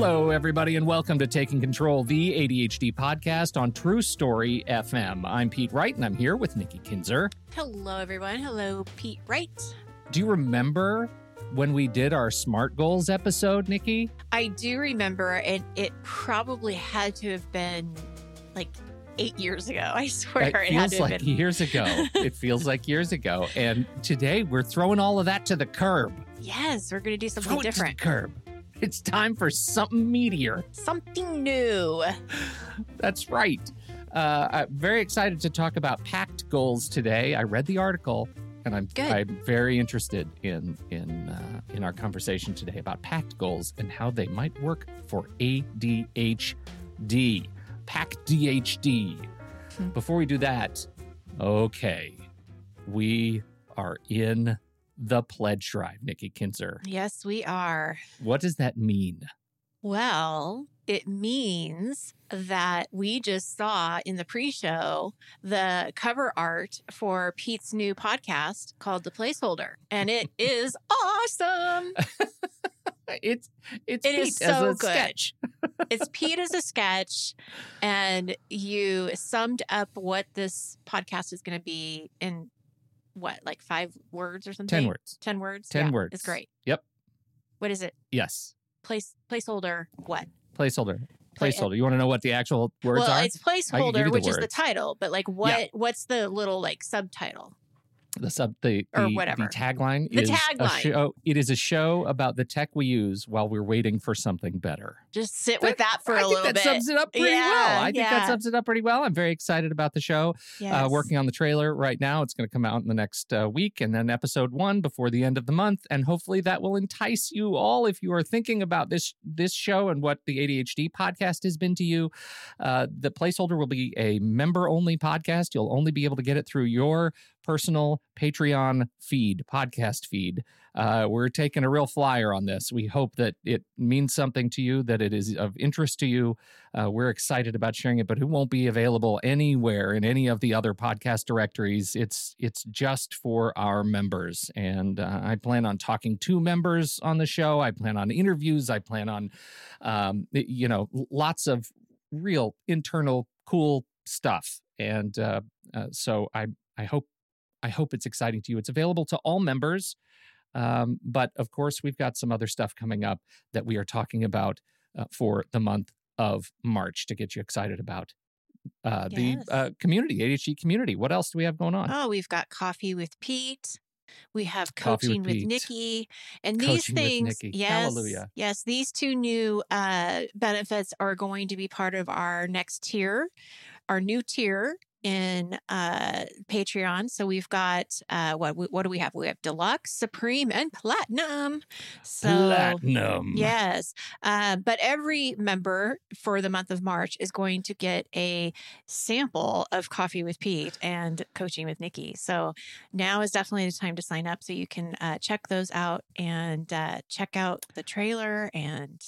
Hello, everybody, and welcome to Taking Control, the ADHD podcast on True Story FM. I'm Pete Wright, and I'm here with Nikki Kinzer. Hello, everyone. Hello, Pete Wright. Do you remember when we did our SMART goals episode, Nikki? I do remember, and it probably had to have been like eight years ago. I swear It it, had feels like been. years ago. it feels like years ago. And today we're throwing all of that to the curb. Yes, we're going to do Throw something it different, to the curb. It's time for something meatier. something new. That's right. Uh, I'm very excited to talk about PACT goals today. I read the article, and I'm Good. I'm very interested in in uh, in our conversation today about PACT goals and how they might work for ADHD, PACT DHD. Hmm. Before we do that, okay, we are in the pledge drive, Nikki Kinzer. Yes, we are. What does that mean? Well, it means that we just saw in the pre show the cover art for Pete's new podcast called The Placeholder, and it is awesome. It's it's It Pete is as so a good. sketch. it's Pete as a sketch, and you summed up what this podcast is going to be in what, like five words or something? Ten words. Ten words. 10 Yeah, words. It's great. Yep. What is it? Yes. Place placeholder. What? Placeholder. Placeholder. You want to know what the actual words are? well, are? it's I can give you placeholder, the which is the title, but like what? What's the little like subtitle? the sub the or whatever. The tagline The is a tagline. show. It is a show about the tech we use while we're waiting for something better. Just sit with that for I a little that bit. That sums it up pretty Yeah, well. I think that sums it up pretty well. I'm very excited about the show. yes. Uh, working on the trailer right now. It's going to come out in the next uh, week, and then episode one before the end of the month. And hopefully, that will entice you all if you are thinking about this this show and what the ADHD podcast has been to you. Uh, the placeholder will be a member only podcast. You'll only be able to get it through your personal Patreon feed, podcast feed. Uh, we're taking a real flyer on this. We hope that it means something to you, that it is of interest to you. Uh, we're excited about sharing it, but it won't be available anywhere in any of the other podcast directories. It's it's just for our members, and uh, I plan on talking to members on the show. I plan on interviews. I plan on, um, you know, lots of real internal cool stuff, and uh, uh, so I I hope I hope it's exciting to you. It's available to all members. Um, but of course, we've got some other stuff coming up that we are talking about uh, for the month of March to get you excited about uh, the uh, community, ADHD community. What else do we have going on? Oh, we've got coffee with Pete. We have Coffee with coaching with, Nikki, and these Coaching with things. Yes, Hallelujah. yes, these two new uh, benefits are going to be part of our next tier, our new tier in uh, Patreon. So we've got uh, what? What do we have? We have deluxe, supreme, and platinum. So Platinum. Yes. Uh, but every member for the month of March is going to get a sample of Coffee with Pete and Coaching with Nikki. So now is definitely the time to sign up so you can uh, check those out and uh, check out the trailer and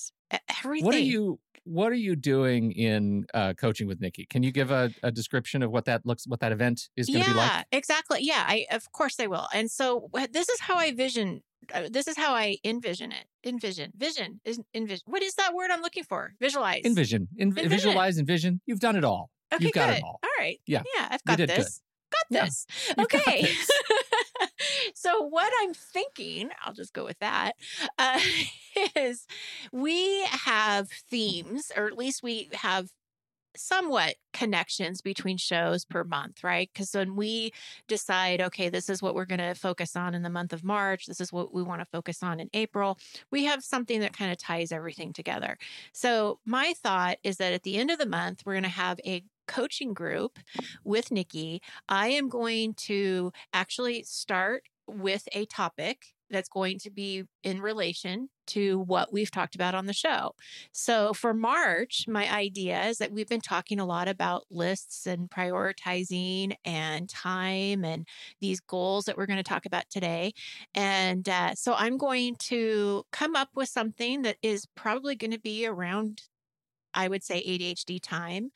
everything. What are you What are you doing in uh, coaching with Nikki? Can you give a, a description of what that looks, what that event is going to yeah, be like? Yeah, exactly. Yeah, I of course I will. And so this is how I vision. Uh, this is how I envision it. Envision, vision, is envision. What is that word I'm looking for? Visualize. Envision, in, Envision. visualize, envision. You've done it all. Okay, You've got good. it all. All right. Yeah. Yeah, I've You got did good. this. Got this. Got Okay. this. So what I'm thinking, I'll just go with that, uh, is we have themes, or at least we have somewhat connections between shows per month, right? Because when we decide, okay, this is what we're going to focus on in the month of March, this is what we want to focus on in April, we have something that kind of ties everything together. So, my thought is that at the end of the month, we're going to have a coaching group with Nikki. I am going to actually start with a topic that's going to be in relation to what we've talked about on the show. So for March, my idea is that we've been talking a lot about lists and prioritizing and time and these goals that we're going to talk about today. And uh, so I'm going to come up with something that is probably going to be around. I would say ADHD time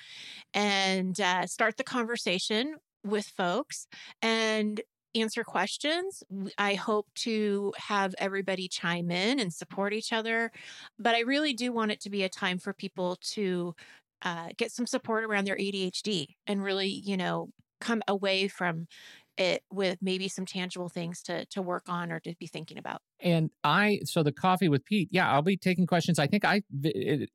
and uh, start the conversation with folks. And answer questions. I hope to have everybody chime in and support each other. But I really do want it to be a time for people to uh, get some support around their ADHD and really, you know, come away from it with maybe some tangible things to to work on or to be thinking about. And I, so the coffee with Pete, yeah, I'll be taking questions. I think I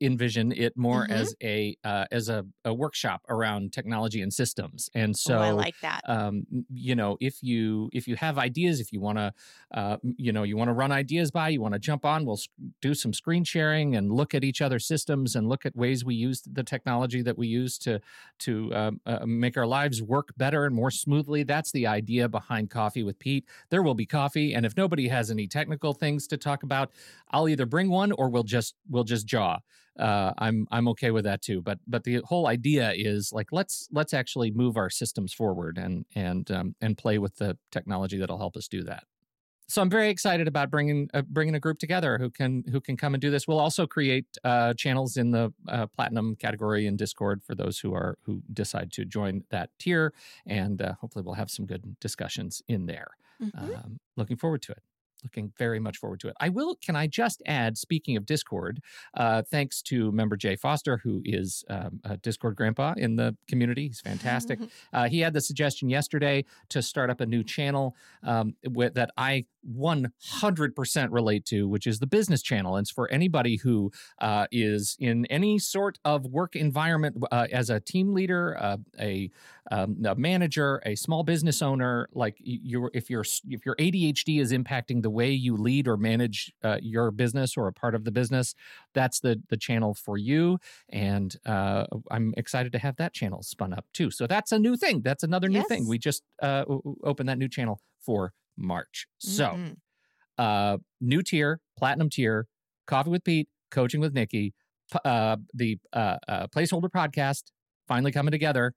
envision it more mm-hmm. as a uh, as a, a, workshop around technology and systems. And so oh, I like that. Um, you know, if you if you have ideas, if you want to, uh, you know, you want to run ideas by, you want to jump on, we'll do some screen sharing and look at each other's systems and look at ways we use the technology that we use to to um, uh, make our lives work better and more smoothly. That's the idea behind Coffee with Pete. There will be coffee, and if nobody has any technical technical things to talk about, I'll either bring one or we'll just we'll just jaw. Uh, I'm I'm okay with that too. But but the whole idea is like let's let's actually move our systems forward and and um, and play with the technology that'll help us do that so I'm very excited about bringing uh, bringing a group together who can who can come and do this. We'll also create uh, channels in the uh, platinum category in Discord for those who are who decide to join that tier, and uh, hopefully we'll have some good discussions in there. Mm-hmm. Um, looking forward to it looking very much forward to it. I will, can I just add, speaking of Discord, uh, thanks to member Jay Foster, who is um, a Discord grandpa in the community. He's fantastic. uh, he had the suggestion yesterday to start up a new channel um, with, that I 100% relate to, which is the business channel. And it's for anybody who uh, is in any sort of work environment uh, as a team leader, uh, a, um, a, manager, a small business owner. Like you if your if your ADHD is impacting the way you lead or manage uh, your business or a part of the business, that's the the channel for you. And uh, I'm excited to have that channel spun up too. So that's a new thing. That's another new yes. thing. We just uh, opened that new channel for March. So, mm-hmm. uh, new tier, platinum tier, Coffee with Pete, Coaching with Nikki, uh, the uh, uh, placeholder podcast finally coming together.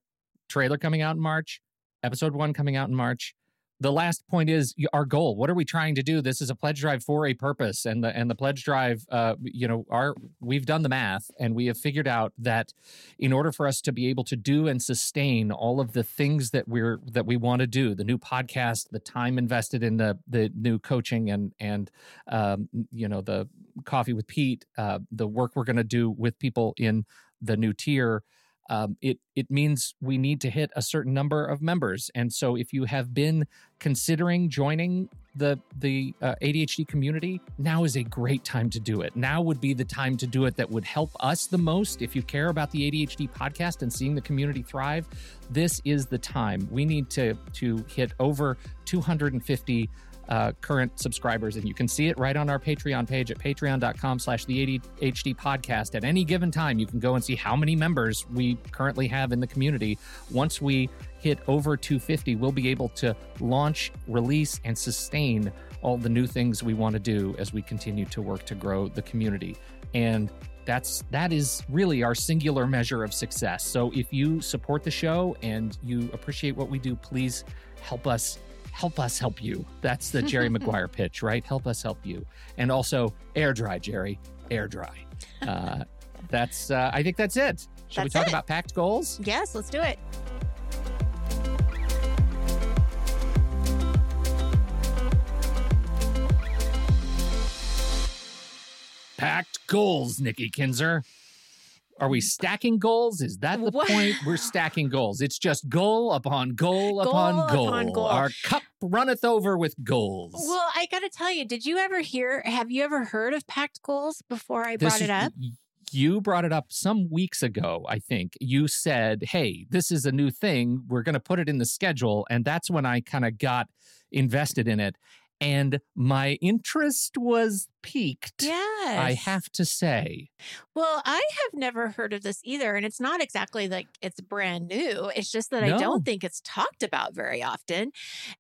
Trailer coming out in March, episode one coming out in March the last point is our goal what are we trying to do? This is a pledge drive for a purpose and the and the pledge drive uh, you know our we've done the math and we have figured out that in order for us to be able to do and sustain all of the things that we're that we want to do the new podcast the time invested in the the new coaching and and um, you know the coffee with pete uh, the work we're going to do with people in the new tier um, it it means we need to hit a certain number of members. And so, if you have been considering joining the the uh, ADHD community, now is a great time to do it. Now would be the time to do it. That would help us the most. If you care about the ADHD podcast and seeing the community thrive, this is the time. We need to to hit over 250 uh, current subscribers and you can see it right on our patreon page at patreon.com slash the adhd podcast. At any given time you can go and see how many members we currently have in the community. Once we hit over 250 we'll be able to launch release and sustain all the new things we want to do as we continue to work to grow the community. And that's that is really our singular measure of success. So if you support the show and you appreciate what we do please help us help us help you. That's the Jerry Maguire pitch, right? Help us help you. And also air dry, Jerry, air dry. Uh, that's, uh, I think that's it. Shall that's we talk it. about PACT goals? Yes, let's do it. PACT goals, Nikki Kinzer. Are we stacking goals? Is that the what? point? We're stacking goals. It's just goal upon goal, goal upon, goal. upon goal. Our cup runneth over with goals. Well, I got to tell you, did you ever hear, have you ever heard of PACT goals before I brought this, it up? You brought it up some weeks ago, I think. You said, hey, this is a new thing. We're going to put it in the schedule. And that's when I kind of got invested in it and my interest was piqued. Yes. I have to say. Well, I have never heard of this either. And it's not exactly like it's brand new. It's just that no. I don't think it's talked about very often.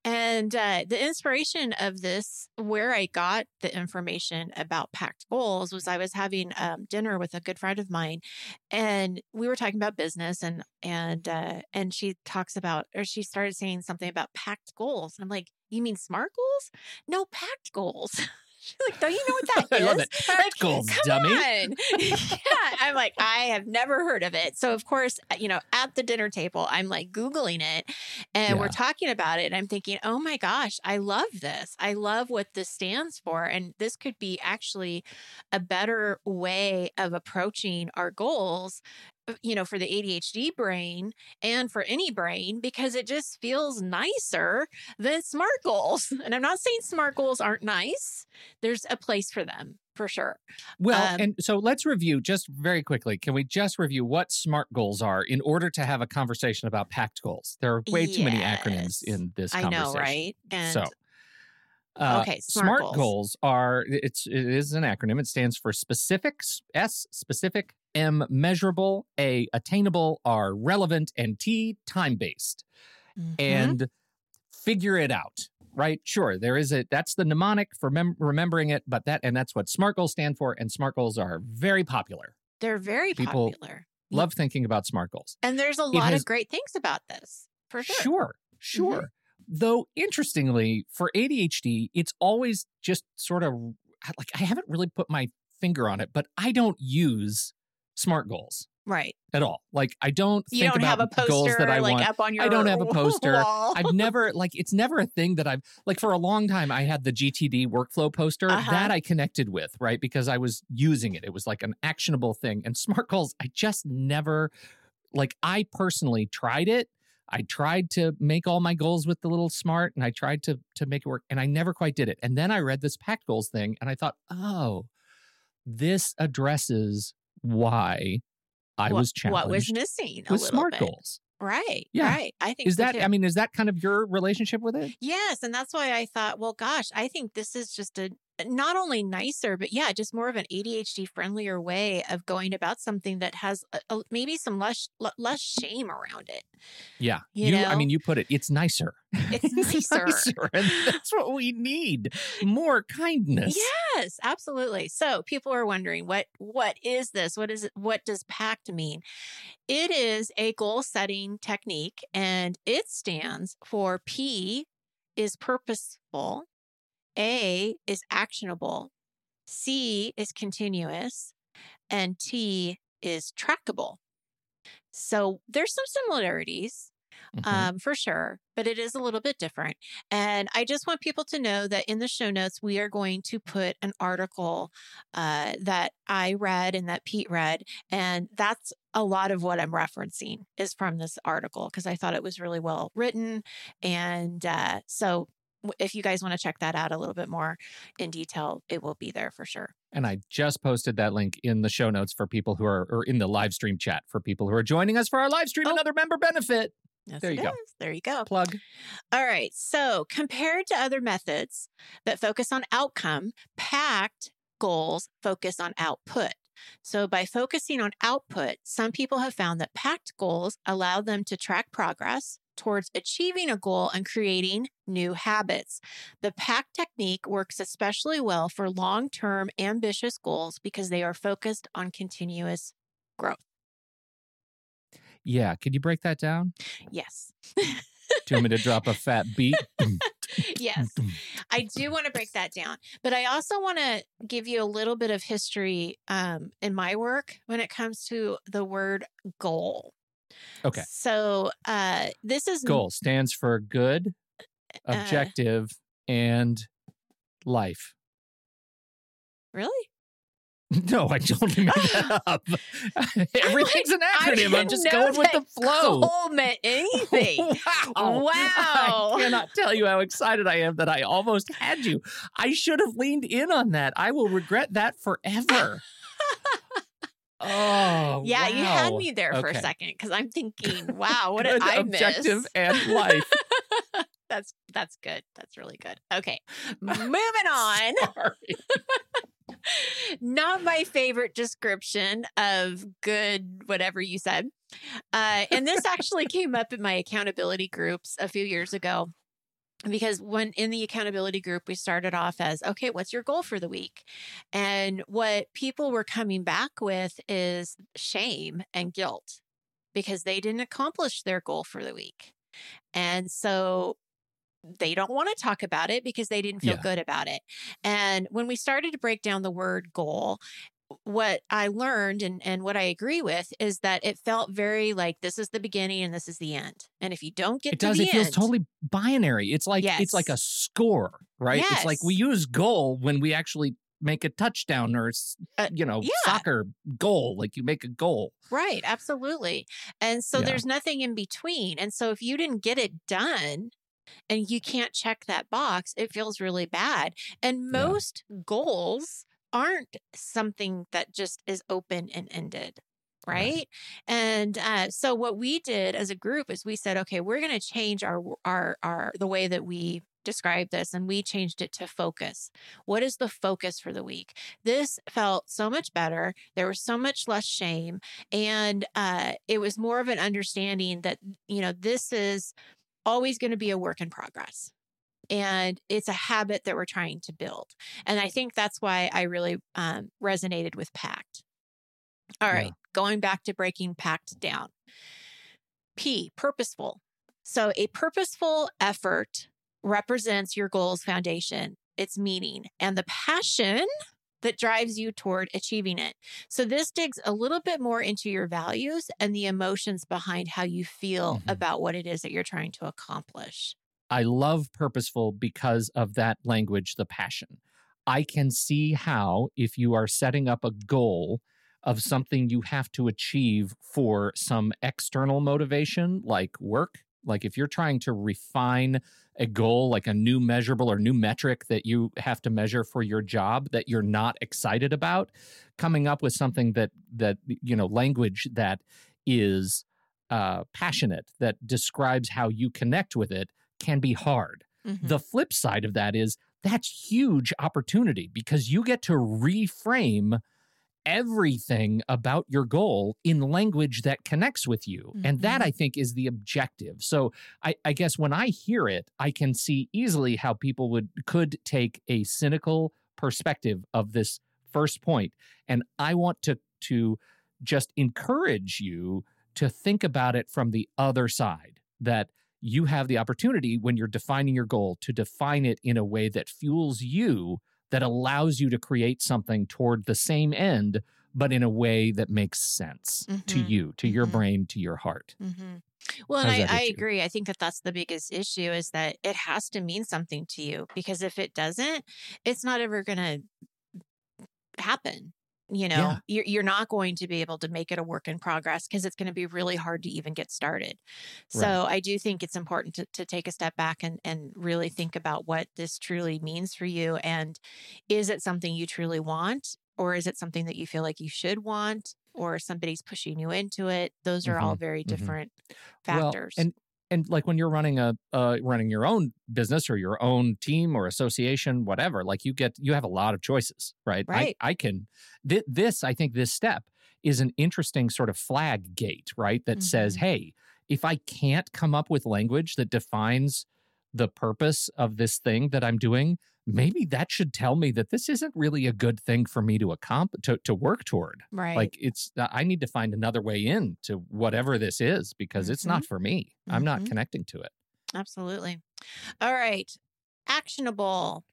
And uh, the inspiration of this, where I got the information about PACT goals, was I was having um, dinner with a good friend of mine, and we were talking about business, and and uh, and she talks about, or she started saying something about PACT goals, and I'm like, you mean smart goals? No, PACT goals. like, don't you know what that I is? love it. Pact Like, come dummy. on. yeah. I'm like, I have never heard of it. So, of course, uh, you know, at the dinner table, I'm like Googling it and we're talking about it. And I'm thinking, oh my gosh, I love this. I love what this stands for. And this could be actually a better way of approaching our goals. Uh, You know, for the ADHD brain and for any brain, because it just feels nicer than SMART goals. And I'm not saying SMART goals aren't nice, there's a place for them for sure. Well, Um, and so let's review just very quickly. Can we just review what SMART goals are in order to have a conversation about PACT goals? There are way too many acronyms in this I conversation. know, right? And so, uh, Okay, SMART goals. goals are it's it is an acronym. It stands for specifics, S specific, M measurable, A attainable, R relevant, and T time based. Mhm. And figure it out. Right? Sure, there is a that's the mnemonic for mem- remembering it, but that and that's what SMART goals stand for. And SMART goals are very popular. they're very people popular. Love thinking about SMART goals. And there's a lot has- of great things about this for sure. Sure, sure. Though interestingly, for ADHD, it's always just sort of like I haven't really put my finger on it, but I don't use SMART goals Right. at all. Like I don't You think don't have a about goals poster that I like want. up on your I don't have a poster. wall. I've never like it's never a thing that I've like for a long time I had the GTD workflow poster Uh-huh. that I connected with, right? Because I was using it. It was like an actionable thing. And SMART goals, I just never like I personally tried it. I tried to make all my goals with the little smart and I tried to to make it work and I never quite did it. And then I read this pact goals thing and I thought, "Oh, this addresses why I what, was challenged what was missing with smart bit. goals." Right. Yeah. Right. I think Is so that too. I mean, is that kind of your relationship with it? Yes, and that's why I thought, well, gosh, I think this is just a not only nicer, but yeah, just more of an ADHD friendlier way of going about something that has a, a- maybe some less l- less shame around it. Yeah. You I know? mean, you put it, it's nicer. It's nicer. And that's what we need. More kindness. Yes, absolutely. So people are wondering what what is this? What is it? What does PACT mean? It is a goal setting technique, and it stands for P is purposeful, A is actionable, C is continuous, and T is trackable. So there's some similarities Mhm. um, for sure, but it is a little bit different. And I just want people to know that in the show notes, we are going to put an article uh, that I read and that Pete read. And that's a lot of what I'm referencing is from this article because I thought it was really well written. And uh, so if you guys want to check that out a little bit more in detail, it will be there for sure. And I just posted that link in the show notes for people who are, or in the live stream chat for people who are joining us for our live stream, Oh. another member benefit. Yes, There you go. is. There you go. Plug. All right. So, compared to other methods that focus on outcome, PACT goals focus on output. So, by focusing on output, some people have found that PACT goals allow them to track progress towards achieving a goal and creating new habits. The PACT technique works especially well for long term ambitious goals because they are focused on continuous growth. Yeah. Could you break that down? Yes. Do you want me to drop a fat beat? yes. I do want to break that down, but I also want to give you a little bit of history um, in my work when it comes to the word goal. Okay. So uh, this is Goal stands for good, Uh, objective, and life. Really? No, I totally made that up. Everything's an acronym. I'm just going with the flow. Goal meant anything. Wow. Wow. I cannot tell you how excited I am that I almost had you. I should have leaned in on that. I will regret that forever. Oh, yeah, you had me there for Okay. a second because I'm thinking, wow, what did I objective miss? and life. that's that's good. That's really good. Okay, moving on. Not my favorite description of good, whatever you said. Uh, and this actually came up in my accountability groups a few years ago. Because when in the accountability group, we started off as, okay, what's your goal for the week? And what people were coming back with is shame and guilt because they didn't accomplish their goal for the week. And so they don't want to talk about it because they didn't feel Yeah. good about it. And when we started to break down the word goal, what I learned and, and what I agree with is that it felt very like this is the beginning and this is the end. And if you don't get It does. It feels totally binary. It's like it's like a score, right? It's like we use goal when we actually make a touchdown or Uh, you know yeah. soccer goal. Like you make a goal. Right, absolutely. And so Yeah. there's nothing in between. And so if you didn't get it done and you can't check that box, it feels really bad. And Yeah. most goals aren't something that just is open and ended. Right. And uh, so what we did as a group is we said, okay, we're going to change our, our, our, the way that we describe this and we changed it to focus. What is the focus for the week? This felt so much better. There was so much less shame. And uh, it was more of an understanding that, you know, this is always going to be a work in progress. And it's a habit that we're trying to build. And I think that's why I really um, resonated with PACT. All right, Yeah. going back to breaking PACT down. P, purposeful. So a purposeful effort represents your goal's foundation, its meaning, and the passion that drives you toward achieving it. So this digs a little bit more into your values and the emotions behind how you feel Mhm. about what it is that you're trying to accomplish. I love purposeful because of that language, the passion. I can see how, if you are setting up a goal of something you have to achieve for some external motivation, like work, like if you're trying to refine a goal, like a new measurable or new metric that you have to measure for your job that you're not excited about, coming up with something that, that, you know, language that is uh, passionate, that describes how you connect with it can be hard. Mhm. The flip side of that is that's huge opportunity because you get to reframe everything about your goal in language that connects with you. And that Mhm. I think is the objective. So I, I guess when I hear it, I can see easily how people would could take a cynical perspective of this first point. And I want to to just encourage you to think about it from the other side that you have the opportunity when you're defining your goal to define it in a way that fuels you that allows you to create something toward the same end but in a way that makes sense to Mhm. you to your Mhm. brain to your heart hmm Well, and I, I agree. I think that that's the biggest issue is that it has to mean something to you because if it doesn't, it's not ever going to happen. You know, Yeah. you're, you're not going to be able to make it a work in progress because it's going to be really hard to even get started. So Right. I do think it's important to, to take a step back and, and really think about what this truly means for you. And is it something you truly want? Or is it something that you feel like you should want? Or somebody's pushing you into it? Those are all very mhm. different Well, factors. and and like when you're running a uh, running your own business or your own team or association, whatever, like you get you have a lot of choices, right? Right. I, I can th- this I think this step is an interesting sort of flag gate, right? That says, Mhm. hey, if I can't come up with language that defines the purpose of this thing that I'm doing, maybe that should tell me that this isn't really a good thing for me to accomplish to, to work toward right. like it's uh, i need to find another way in to whatever this is because it's not for me i'm not Mhm. connecting to it Absolutely. All right. Actionable.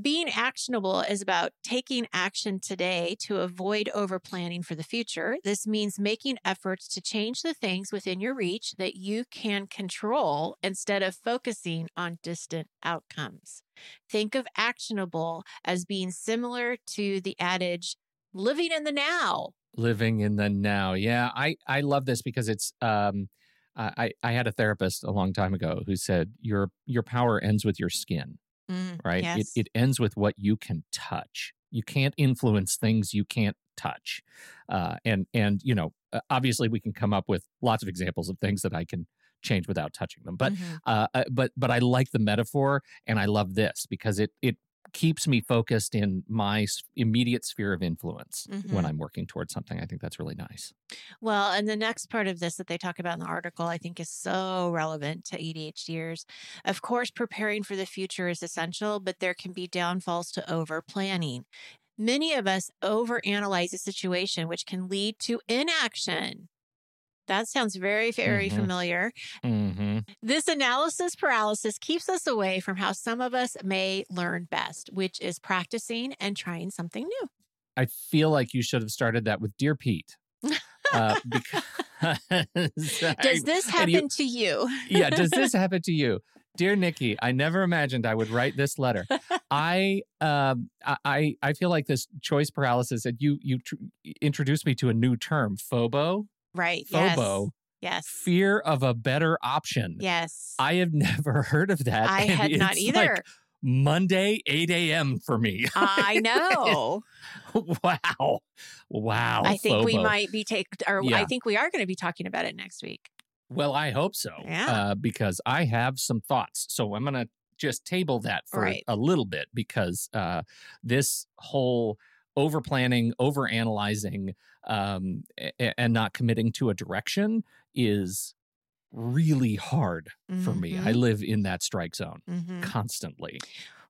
Being actionable is about taking action today to avoid over planning for the future. This means making efforts to change the things within your reach that you can control instead of focusing on distant outcomes. Think of actionable as being similar to the adage living in the now. living in the now yeah i i love this because it's um i i had a therapist a long time ago who said your your power ends with your skin Mm, right Yes. it, it ends with what you can touch you can't influence things you can't touch uh, and and you know uh, obviously we can come up with lots of examples of things that i can change without touching them but Mhm. uh, uh, but but I like the metaphor, and I love this because it it keeps me focused in my immediate sphere of influence when Mhm. I'm working towards something. I think that's really nice. Well, and the next part of this that they talk about in the article, I think is so relevant to ADHDers. Of course, preparing for the future is essential, but there can be downfalls to over planning. Many of us overanalyze a situation, which can lead to inaction. That sounds very, very Mhm. familiar. hmm This analysis paralysis keeps us away from how some of us may learn best, which is practicing and trying something new. I feel like you should have started that with Dear Pete. Uh, because does this happen you, to you? yeah, does this happen to you? Dear Nikki, I never imagined I would write this letter. I um I I feel like this choice paralysis that you you tr- introduced me to a new term, FOBO. Right. FOBO. Yes. Fear of a better option. Yes. I have never heard of that. I had not either. Like Monday, 8 a.m. for me. I know. wow. Wow. I think we might be take or yeah. I think we are going to be talking about it next week. Well, I hope so. Yeah. Uh, because I have some thoughts. So I'm going to just table that for right. a little bit because uh, this whole over planning, over analyzing, um, and not committing to a direction is really hard mm-hmm. for me. I mm-hmm. live in that strike zone mm-hmm. constantly.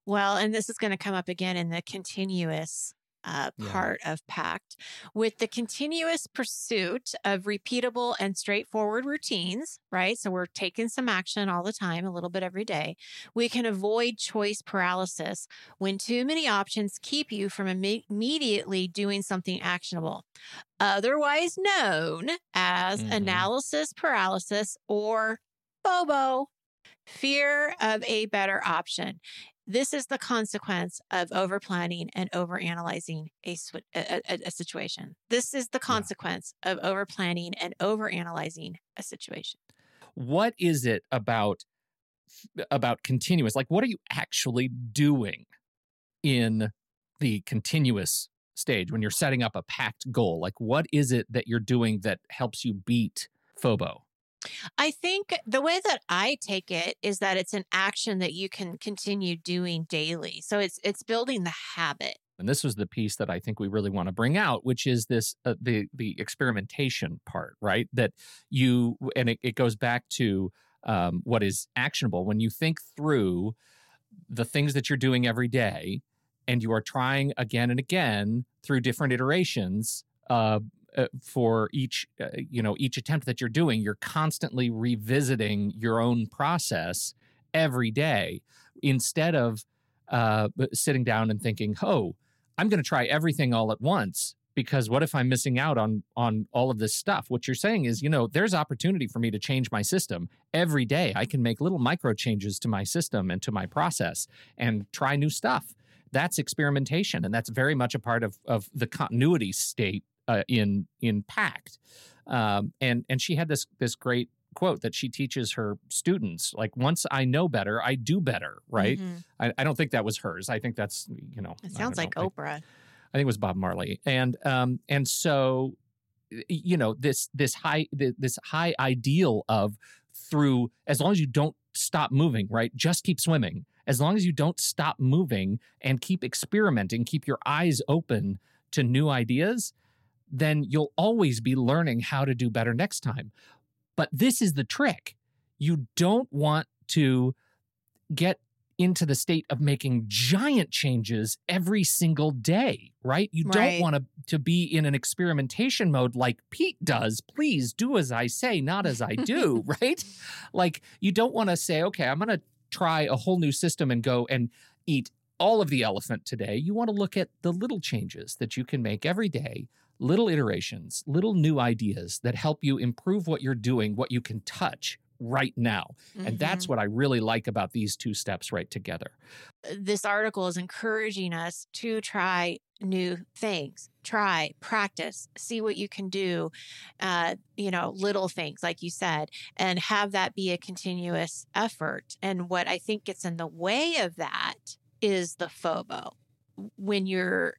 Well, and this is going to come up again in the continuous uh, part yeah. of PACT. With the continuous pursuit of repeatable and straightforward routines, right? So we're taking some action all the time, a little bit every day. We can avoid choice paralysis when too many options keep you from Im- immediately doing something actionable, otherwise known as mm-hmm. analysis paralysis or FOBO fear of a better option. This is the consequence of over planning and over analyzing a, a, a, situation. This is the consequence yeah. of over planning and over analyzing a situation. What is it about about continuous? Like, what are you actually doing in the continuous stage when you're setting up a PACT goal? Like, what is it that you're doing that helps you beat FOBO? I think the way that I take it is that it's an action that you can continue doing daily. So it's it's building the habit. And this was the piece that I think we really want to bring out, which is this uh, the the experimentation part, right? That you and it, it goes back to um, what is actionable when you think through the things that you're doing every day, and you are trying again and again through different iterations uh, uh, for each uh, you know each attempt that you're doing you're constantly revisiting your own process every day instead of uh, sitting down and thinking oh i'm going to try everything all at once because what if i'm missing out on on all of this stuff? What you're saying is you know there's opportunity for me to change my system. Every day i can make little micro changes to my system and to my process and try new stuff. That's experimentation and that's very much a part of of the continuity state uh, in in Pact, um, and and she had this this great quote that she teaches her students like once i know better i do better right? Mm-hmm. I, I, don't think that was hers. I think that's you know it sounds like know. oprah. I, I, think it was bob marley. And um and so you know this this high this high ideal of through as long as you don't stop moving right? Just keep swimming. As long as you don't stop moving and keep experimenting keep your eyes open to new ideas then you'll always be learning how to do better next time. But this is the trick. You don't want to get into the state of making giant changes every single day, right? You right. don't want to to be in an experimentation mode like Pete does. Please do as I say, not as I do, right? Like you don't want to say, okay, I'm going to try a whole new system and go and eat all of the elephant today. You want to look at the little changes that you can make every day little iterations, little new ideas that help you improve what you're doing, what you can touch right now. Mm-hmm. And that's mm-hmm. what I really like about these two steps right together. Uh, this article is encouraging us to try new things try practice see what you can do uh, you know little things like you said and have that be a continuous effort and what i think gets in the way of that is the FOBO when you're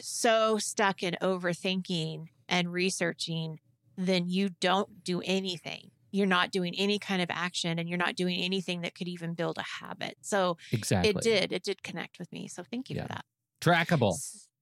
so stuck in overthinking and researching, then you don't do anything. You're not doing any kind of action and you're not doing anything that could even build a habit. So exactly. it did. It did connect with me. So thank you yeah. for that. Trackable.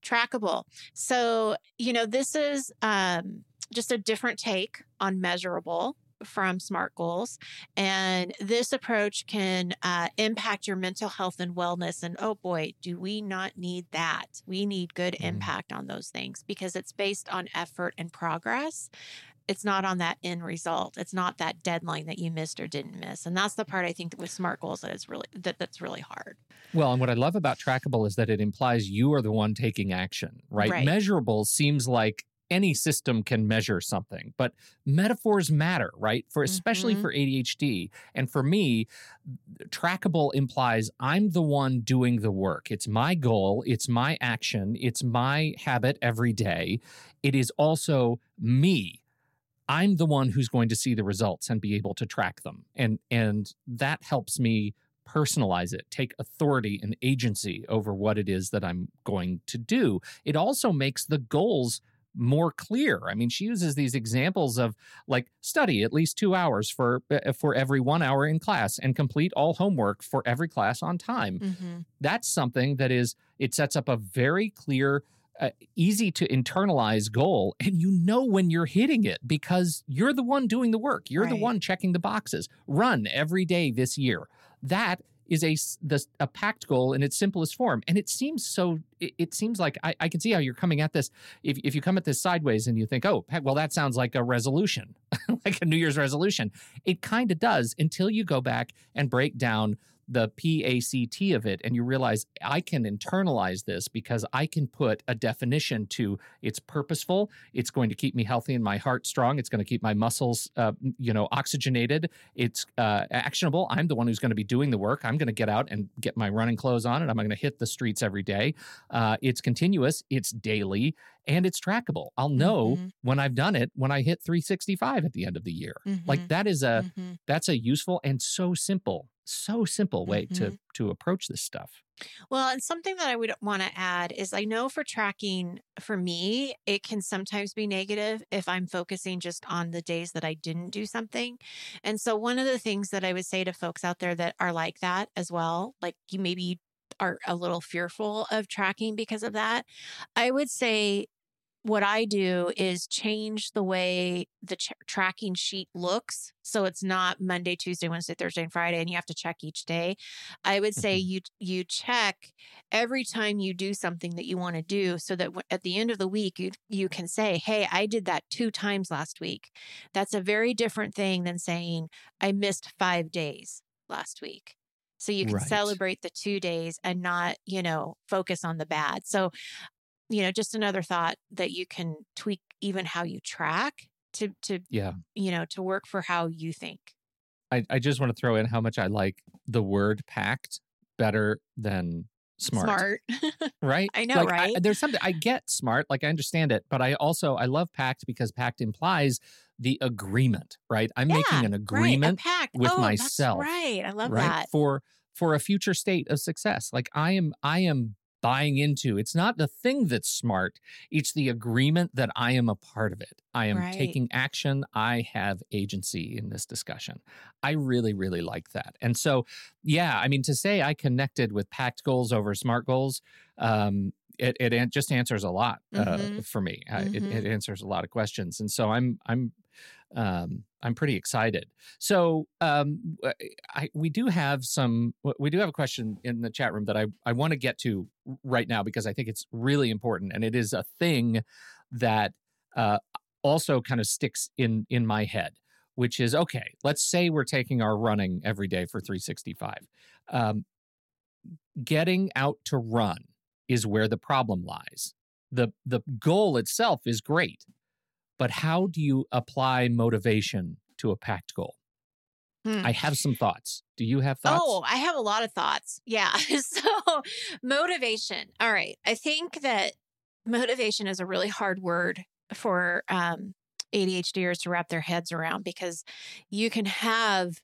Trackable. So, you know, this is um, just a different take on measurable from SMART goals. And this approach can uh, impact your mental health and wellness. And oh boy, do we not need that? We need good Mm. impact on those things because it's based on effort and progress. It's not on that end result. It's not that deadline that you missed or didn't miss. And that's the part I think that with SMART goals that is really that that's really hard. Well, and what I love about trackable is that it implies you are the one taking action, right? Right. Measurable seems like any system can measure something, but metaphors matter, right? For especially Mhm. for ADHD. And for me, trackable implies I'm the one doing the work. It's my goal, it's my action, it's my habit every day. It is also me. I'm the one who's going to see the results and be able to track them. And and that helps me personalize it, take authority and agency over what it is that I'm going to do. It also makes the goals more clear. I mean, she uses these examples of like study at least 2 hours for uh, for every 1 hour in class and complete all homework for every class on time. Mm-hmm. That's something that is it sets up a very clear uh, easy to internalize goal and you know when you're hitting it because you're the one doing the work you're the one checking the boxes run every day this year that is a the, a PACT goal in its simplest form. And it seems so it, it seems like I, I can see how you're coming at this. If, if you come at this sideways and you think oh well that sounds like a resolution like a new year's resolution. It kind of does until you go back and break down the PACT of it and you realize I can internalize this because I can put a definition to it's purposeful, it's going to keep me healthy and my heart strong, it's going to keep my muscles uh, you know oxygenated, it's uh, actionable. I'm the one who's going to be doing the work. I'm going to get out and get my running clothes on and I'm going to hit the streets every day. Uh, it's continuous, it's daily, and it's trackable. I'll know Mhm. when I've done it when I hit 365 at the end of the year. Like that is a Mhm. that's a useful and so simple so simple way to to approach this stuff Well, and something that I would want to add is I know for tracking, for me, it can sometimes be negative if I'm focusing just on the days that I didn't do something. And so, one of the things that I would say to folks out there that are like that as well, like you maybe are a little fearful of tracking because of that, I would say what I do is change the way the ch- tracking sheet looks. So it's not Monday, Tuesday, Wednesday, Thursday, and Friday, and you have to check each day. I would say mm-hmm. you you check every time you do something that you want to do, so that w- at the end of the week you you can say, "Hey, I did that two times last week." That's a very different thing than saying I missed five days last week. So you can Right. celebrate the two days and not, you know, focus on the bad. So you know just another thought that you can tweak even how you track to to yeah. you know to work for how you think. I, I just want to throw in how much i like the word PACT better than smart, Smart. right? I know, Like, right? there's something i get smart like i understand it but i also i love PACT because PACT implies the agreement right? I'm making Yeah, an right, agreement pact. with oh, myself, that's right i love right? that. For for a future state of success. Like i am i am buying into. It's not the thing that's smart. It's the agreement that i am a part of it. I am Right. taking action. I have agency in this discussion. I really really like that. And so yeah i mean to say i connected with PACT goals over smart goals um it, it just answers a lot uh, Mhm. for me. I- it, it answers a lot of questions. And so i'm i'm um, I'm pretty excited. So um, I, we do have some. We do have a question in the chat room that I I want to get to right now because I think it's really important and it is a thing that uh, also kind of sticks in in my head, which is okay. Let's say we're taking our running every day for 365. Um, getting out to run is where the problem lies. the The goal itself is great, but how do you apply motivation to a PACT goal? Hmm. I have some thoughts. Do you have thoughts? Oh, I have a lot of thoughts. Yeah. So, motivation. All right. I think that motivation is a really hard word for um, ADHDers to wrap their heads around because you can have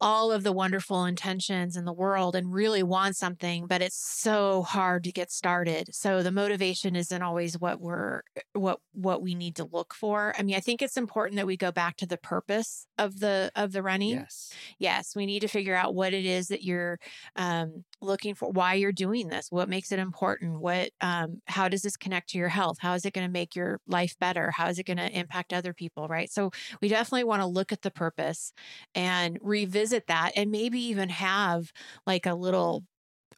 all of the wonderful intentions in the world and really want something but it's so hard to get started. So the motivation isn't always what we're what what we need to look for. I mean i think it's important that we go back to the purpose of the of the running. Yes. yes we need to figure out what it is that you're um, looking for why you're doing this what makes it important what um, how does this connect to your health? How is it going to make your life better? How is it going to impact other people right? So we definitely want to look at the purpose and revisit that and maybe even have like a little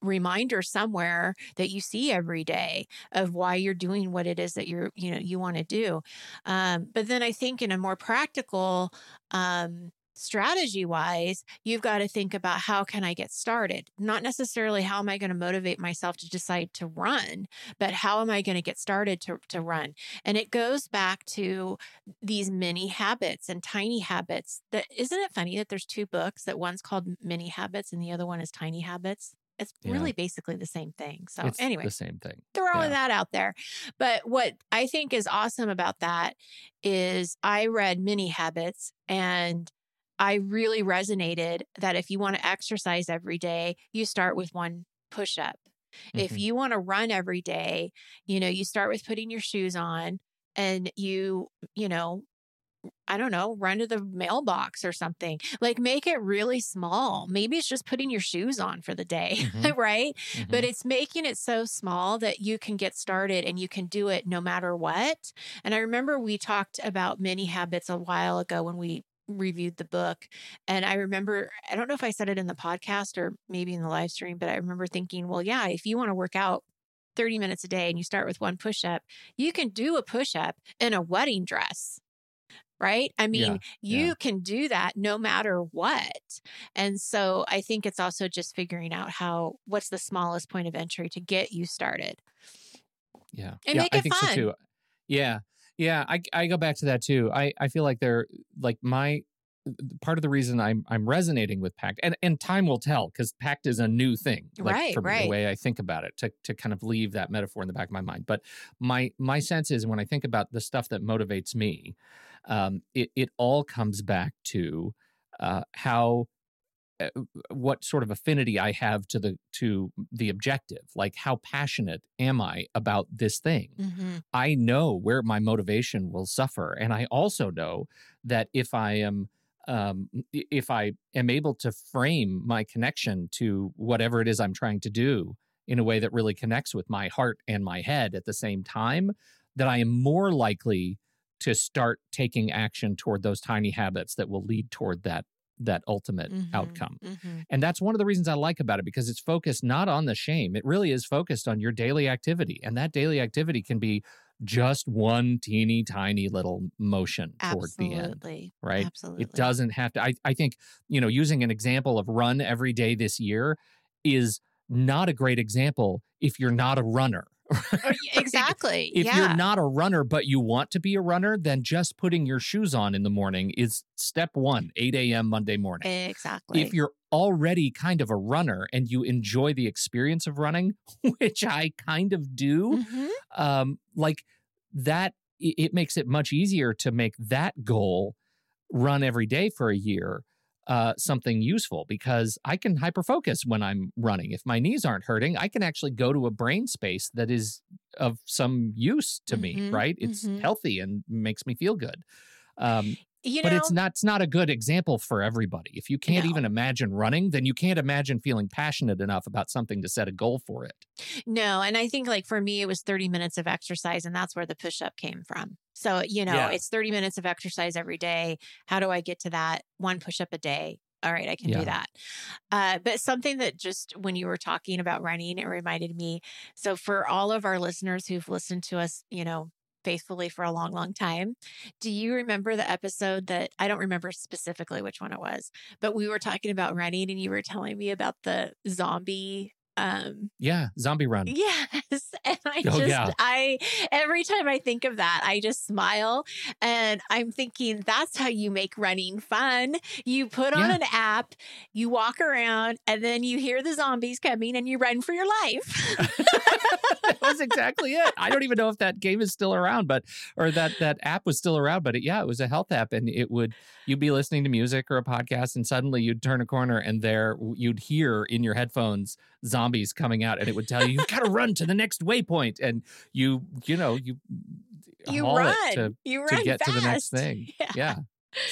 reminder somewhere that you see every day of why you're doing what it is that you're you know you want to do. Um, but then i think in a more practical um, strategy wise you've got to think about how can i get started not necessarily how am i going to motivate myself to decide to run but how am i going to get started to, to run and it goes back to these mini habits and tiny habits that isn't it funny that there's two books that one's called mini habits and the other one is tiny habits it's Yeah. really basically the same thing so it's anyway the same thing. throwing Yeah. that out there. But what I think is awesome about that is I read Mini Habits and I really resonated that if you want to exercise every day, you start with one push up. If Mhm. you want to run every day, you know, you start with putting your shoes on and you, you know, I don't know, run to the mailbox or something. Like make it really small. Maybe it's just putting your shoes on for the day, Mhm. right? but Mhm. it's making it so small that you can get started and you can do it no matter what. And I remember we talked about many habits a while ago when we reviewed the book. And I remember, I don't know if I said it in the podcast or maybe in the live stream, but I remember thinking, well, yeah, if you want to work out 30 minutes a day and you start with one push up, you can do a push up in a wedding dress. Right. I mean, Yeah, you yeah. can do that no matter what. And so I think it's also just figuring out how, what's the smallest point of entry to get you started. Yeah. And yeah, make I think fun. so too. Yeah. Yeah. I, I go back to that too. I, I feel like they're like my part of the reason I'm I'm resonating with PACT and, and time will tell because PACT is a new thing. Like Right, for right. the way I think about it, to to kind of leave that metaphor in the back of my mind. But my my sense is when I think about the stuff that motivates me, um, it it all comes back to uh, how what sort of affinity I have to the to the objective. Like how passionate am I about this thing? Mm-hmm. I know where my motivation will suffer, and I also know that if I am um, if I am able to frame my connection to whatever it is I'm trying to do in a way that really connects with my heart and my head at the same time, that I am more likely to start taking action toward those tiny habits that will lead toward that that ultimate Mhm. outcome. Mm-hmm. And that's one of the reasons I like about it because it's focused not on the shame. It really is focused on your daily activity. And that daily activity can be just one teeny tiny little motion toward the end, right? Absolutely. It doesn't have to. I, I think, you know, using an example of run every day this year is not a great example if you're not a runner. Exactly. If yeah. you're not a runner, but you want to be a runner, then just putting your shoes on in the morning is step one, 8 a.m. Monday morning exactly. if you're already kind of a runner and you enjoy the experience of running, which I kind of do, Mhm. um, like that, it makes it much easier to make that goal run every day for a year. Uh, something useful because I can hyperfocus when I'm running. If my knees aren't hurting, I can actually go to a brain space that is of some use to me. Mhm, Right? It's mhm. healthy and makes me feel good. Um, you but it's not it's not a good example for everybody. If you can't No. even imagine running, then you can't imagine feeling passionate enough about something to set a goal for it. no. And I think like for me, it was 30 minutes of exercise, and that's where the push up came from. So, you know, Yeah. it's 30 minutes of exercise every day. How do I get to that one push up a day? All right, I can Yeah. do that. Uh, but something that just when you were talking about running, it reminded me. So, for all of our listeners who've listened to us, you know, faithfully for a long, long time, do you remember the episode that I don't remember specifically which one it was, but we were talking about running and you were telling me about the zombie Um, Yeah, Zombie Run. yes. And I Oh, just, yeah. I, every time I think of that, I just smile. And I'm thinking, that's how you make running fun. You put on Yeah. an app, you walk around, and then you hear the zombies coming and you run for your life. was exactly it. I don't even know if that game is still around, but or that that app was still around. But it, yeah, it was a health app, and it would you'd be listening to music or a podcast, and suddenly you'd turn a corner, and there you'd hear in your headphones zombies coming out, and it would tell you you've got to run to the next waypoint, and you you know you you run. to you to run get fast. to the next thing. Yeah. Yeah,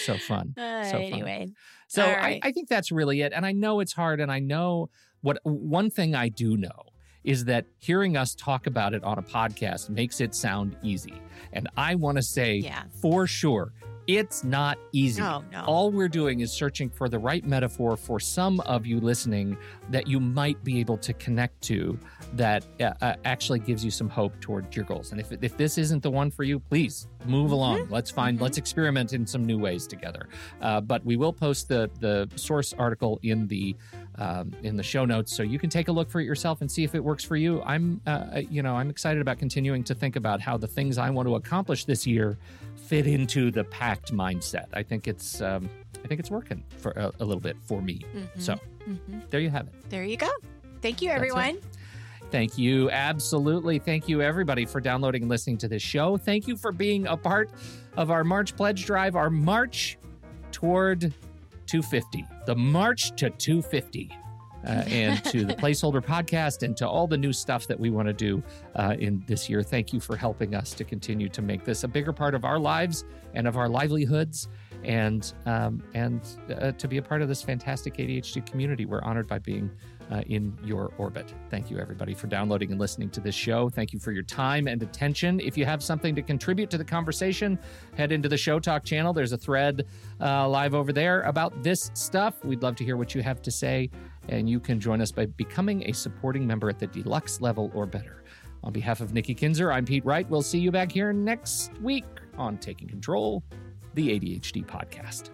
so fun. Uh, So fun. anyway, So All I. I think that's really it. And I know it's hard. And I know what one thing I do know is that hearing us talk about it on a podcast makes it sound easy. And I want to say yeah. for sure, it's not easy. Oh, no. All we're doing is searching for the right metaphor for some of you listening that you might be able to connect to that uh, uh, actually gives you some hope toward your goals. And if, if this isn't the one for you, please move along. Let's find, Mhm. let's experiment in some new ways together. Uh, but we will post the the source article in the um, in the show notes, so you can take a look for it yourself and see if it works for you. I'm uh, you know I'm excited about continuing to think about how the things I want to accomplish this year fit into the PACT mindset. I think it's um, I think it's working for a, a little bit for me. Mhm. So Mhm. there you have it. there you go. Thank you, everyone. Thank you. Absolutely. Thank you, everybody, for downloading and listening to this show. Thank you for being a part of our March Pledge Drive, our march toward 250, the march to 250. Uh, and to the placeholder podcast and to all the new stuff that we want to do uh, in this year. Thank you for helping us to continue to make this a bigger part of our lives and of our livelihoods, and um, and uh, to be a part of this fantastic ADHD community. We're honored by being uh, in your orbit. Thank you, everybody, for downloading and listening to this show. Thank you for your time and attention. If you have something to contribute to the conversation, head into the Show Talk channel. There's a thread uh, live over there about this stuff. We'd love to hear what you have to say, and you can join us by becoming a supporting member at the deluxe level or better. On behalf of Nikki Kinzer, I'm Pete Wright. We'll see you back here next week on Taking Control, the ADHD podcast.